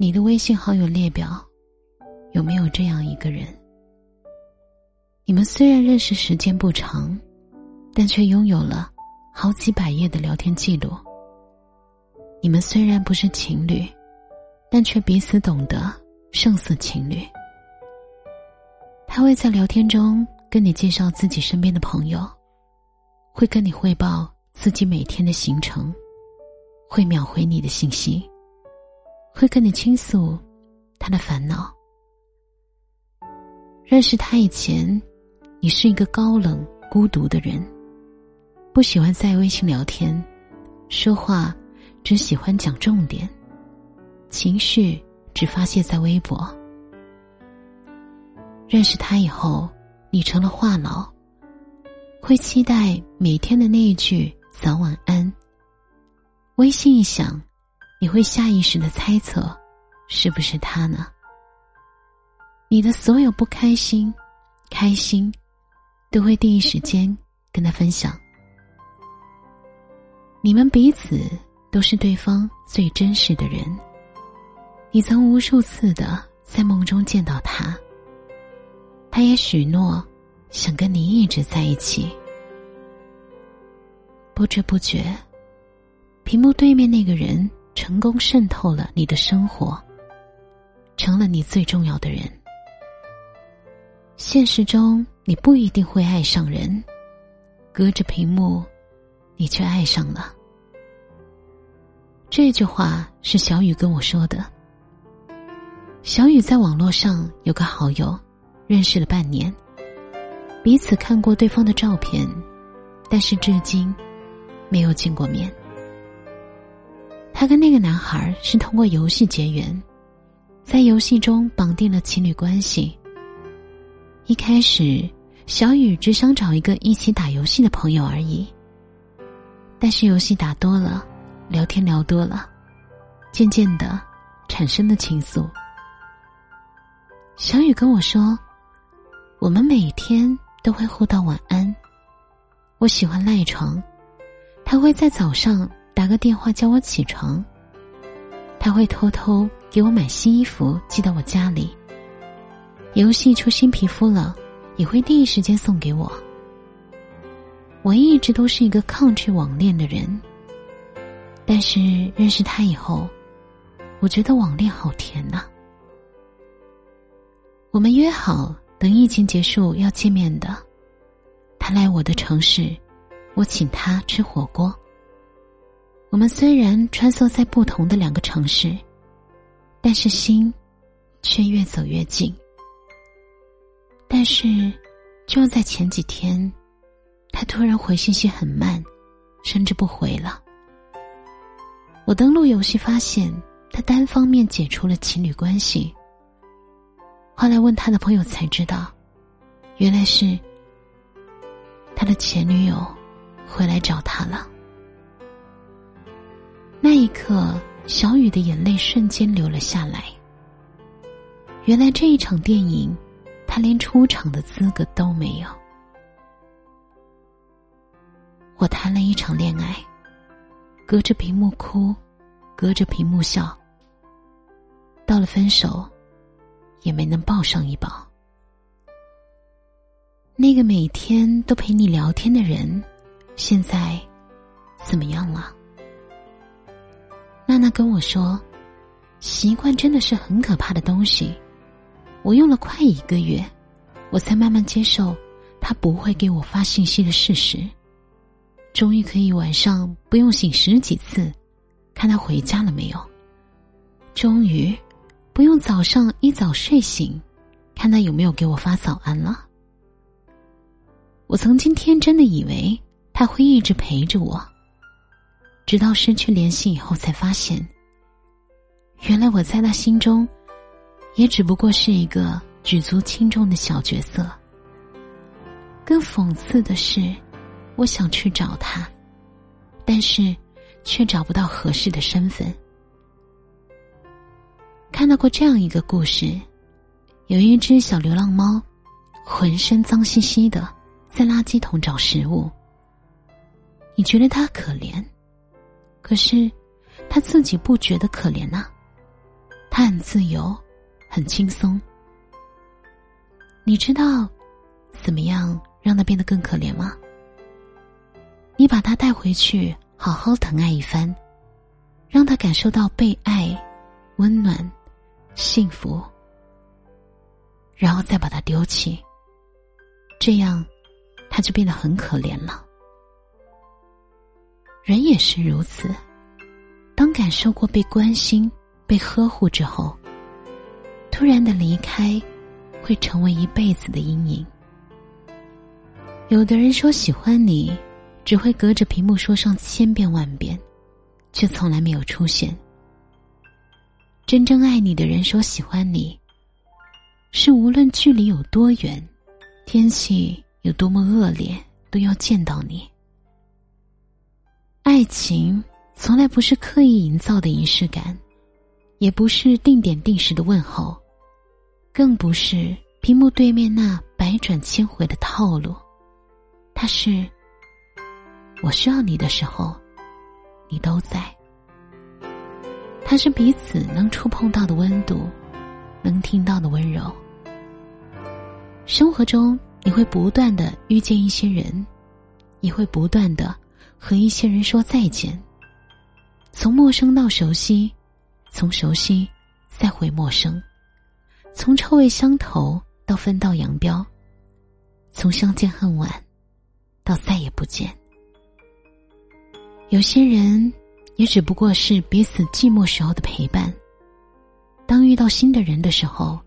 你的微信好友列表有没有这样一个人？你们虽然认识时间不长，但却拥有了好几百页的聊天记录。你们虽然不是情侣，但却彼此懂得，胜似情侣。他会在聊天中跟你介绍自己身边的朋友，会跟你汇报自己每天的行程，会秒回你的信息，会跟你倾诉他的烦恼。认识他以前，你是一个高冷孤独的人，不喜欢在微信聊天，说话只喜欢讲重点，情绪只发泄在微博。认识他以后，你成了话痨。会期待每天的那一句早晚安。微信一响，你会下意识的猜测，是不是他呢？你的所有不开心、开心，都会第一时间跟他分享。你们彼此都是对方最真实的人。你曾无数次的在梦中见到他。他也许诺，想跟你一直在一起。不知不觉，屏幕对面那个人成功渗透了你的生活，成了你最重要的人。现实中，你不一定会爱上人，隔着屏幕，你却爱上了。这句话是小雨跟我说的。小雨在网络上有个好友。认识了半年，彼此看过对方的照片，但是至今没有见过面。他跟那个男孩是通过游戏结缘，在游戏中绑定了情侣关系。一开始，小雨只想找一个一起打游戏的朋友而已，但是游戏打多了，聊天聊多了，渐渐的产生了情愫。小雨跟我说。我们每天都会互道晚安。我喜欢赖床，他会在早上打个电话叫我起床。他会偷偷给我买新衣服寄到我家里。游戏出新皮肤了，也会第一时间送给我。我一直都是一个抗拒网恋的人，但是认识他以后，我觉得网恋好甜呐。我们约好。等疫情结束要见面的，他来我的城市，我请他吃火锅。我们虽然穿梭在不同的两个城市，但是心却越走越近。但是就在前几天，他突然回信息很慢，甚至不回了。我登录游戏发现，他单方面解除了情侣关系。后来问他的朋友才知道，原来是他的前女友回来找他了。那一刻，小雨的眼泪瞬间流了下来。原来这一场电影，他连出场的资格都没有。我谈了一场恋爱，隔着屏幕哭，隔着屏幕笑。到了分手。也没能抱上一抱。那个每天都陪你聊天的人，现在怎么样了？娜娜跟我说，习惯真的是很可怕的东西。我用了快一个月，我才慢慢接受他不会给我发信息的事实。终于可以晚上不用醒十几次，看他回家了没有。终于。不用早上一早睡醒，看他有没有给我发早安了。我曾经天真的以为他会一直陪着我，直到失去联系以后，才发现，原来我在他心中，也只不过是一个举足轻重的小角色。更讽刺的是，我想去找他，但是却找不到合适的身份。看到过这样一个故事，有一只小流浪猫，浑身脏兮兮的，在垃圾桶找食物。你觉得它可怜，可是他自己不觉得可怜呐。他很自由，很轻松。你知道怎么样让他变得更可怜吗？你把他带回去，好好疼爱一番，让他感受到被爱、温暖、幸福，然后再把他丢弃。这样，他就变得很可怜了。人也是如此，当感受过被关心、被呵护之后，突然的离开，会成为一辈子的阴影。有的人说喜欢你，只会隔着屏幕说上千遍万遍，却从来没有出现。真正爱你的人说喜欢你，是无论距离有多远。天气有多么恶劣，都要见到你。爱情从来不是刻意营造的仪式感，也不是定点定时的问候，更不是屏幕对面那百转千回的套路。它是我需要你的时候，你都在。它是彼此能触碰到的温度，能听到的温柔。生活中，你会不断的遇见一些人，也会不断的和一些人说再见。从陌生到熟悉，从熟悉再回陌生，从臭味相投到分道扬镳，从相见恨晚到再也不见。有些人也只不过是彼此寂寞时候的陪伴，当遇到新的人的时候，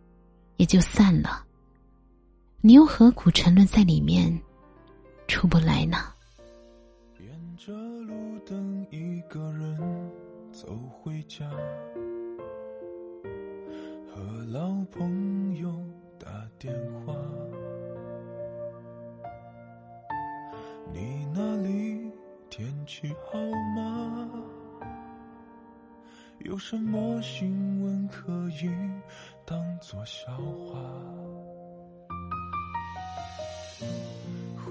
也就散了。你又何苦沉沦在里面，出不来呢？着路灯，一个人走回家，和老朋友打电话。你那里天气好吗？有什么新闻可以当作笑话？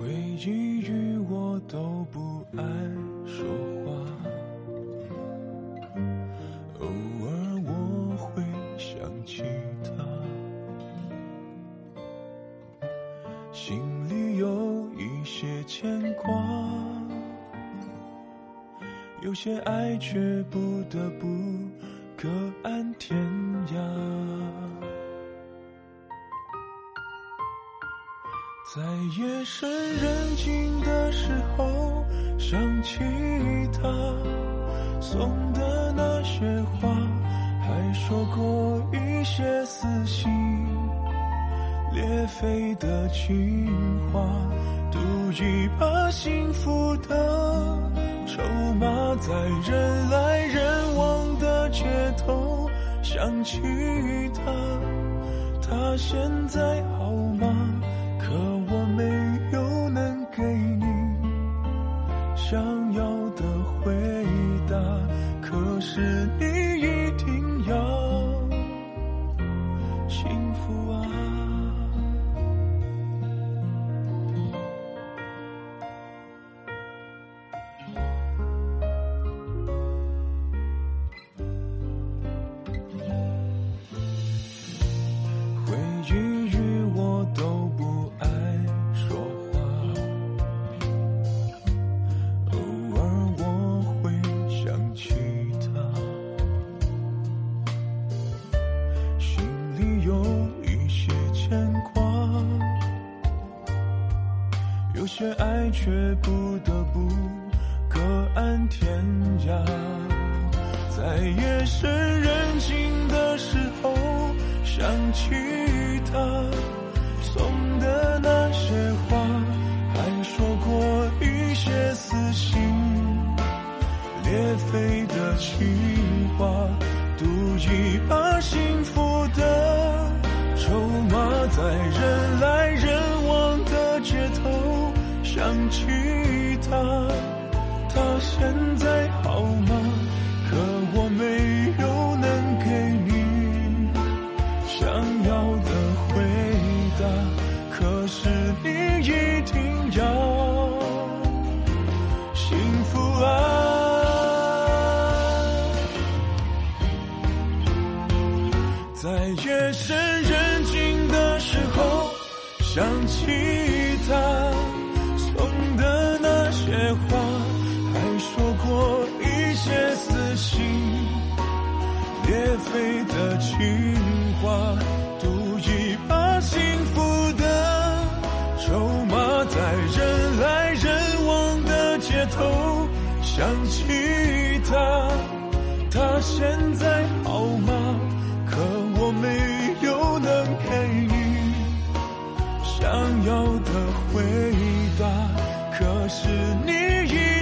回忆与我都不爱说话，偶尔我会想起他，心里有一些牵挂，有些爱却不得不各安天涯。在夜深人静的时候，想起他送的那些花，还说过一些撕心裂肺的情话，赌一把幸福的筹码，在人来人往的街头想起他，他现在好吗？却爱却不得不各安天涯，在夜深人静的时候。想起他送的那些话，还说过一些撕心裂肺的情话，赌一把幸在夜深人静的时候想起他送的那些花还说过一些撕心裂肺的情话赌一把幸福的筹码在人来人往的街头想起他他现在想要的回答，可是你已。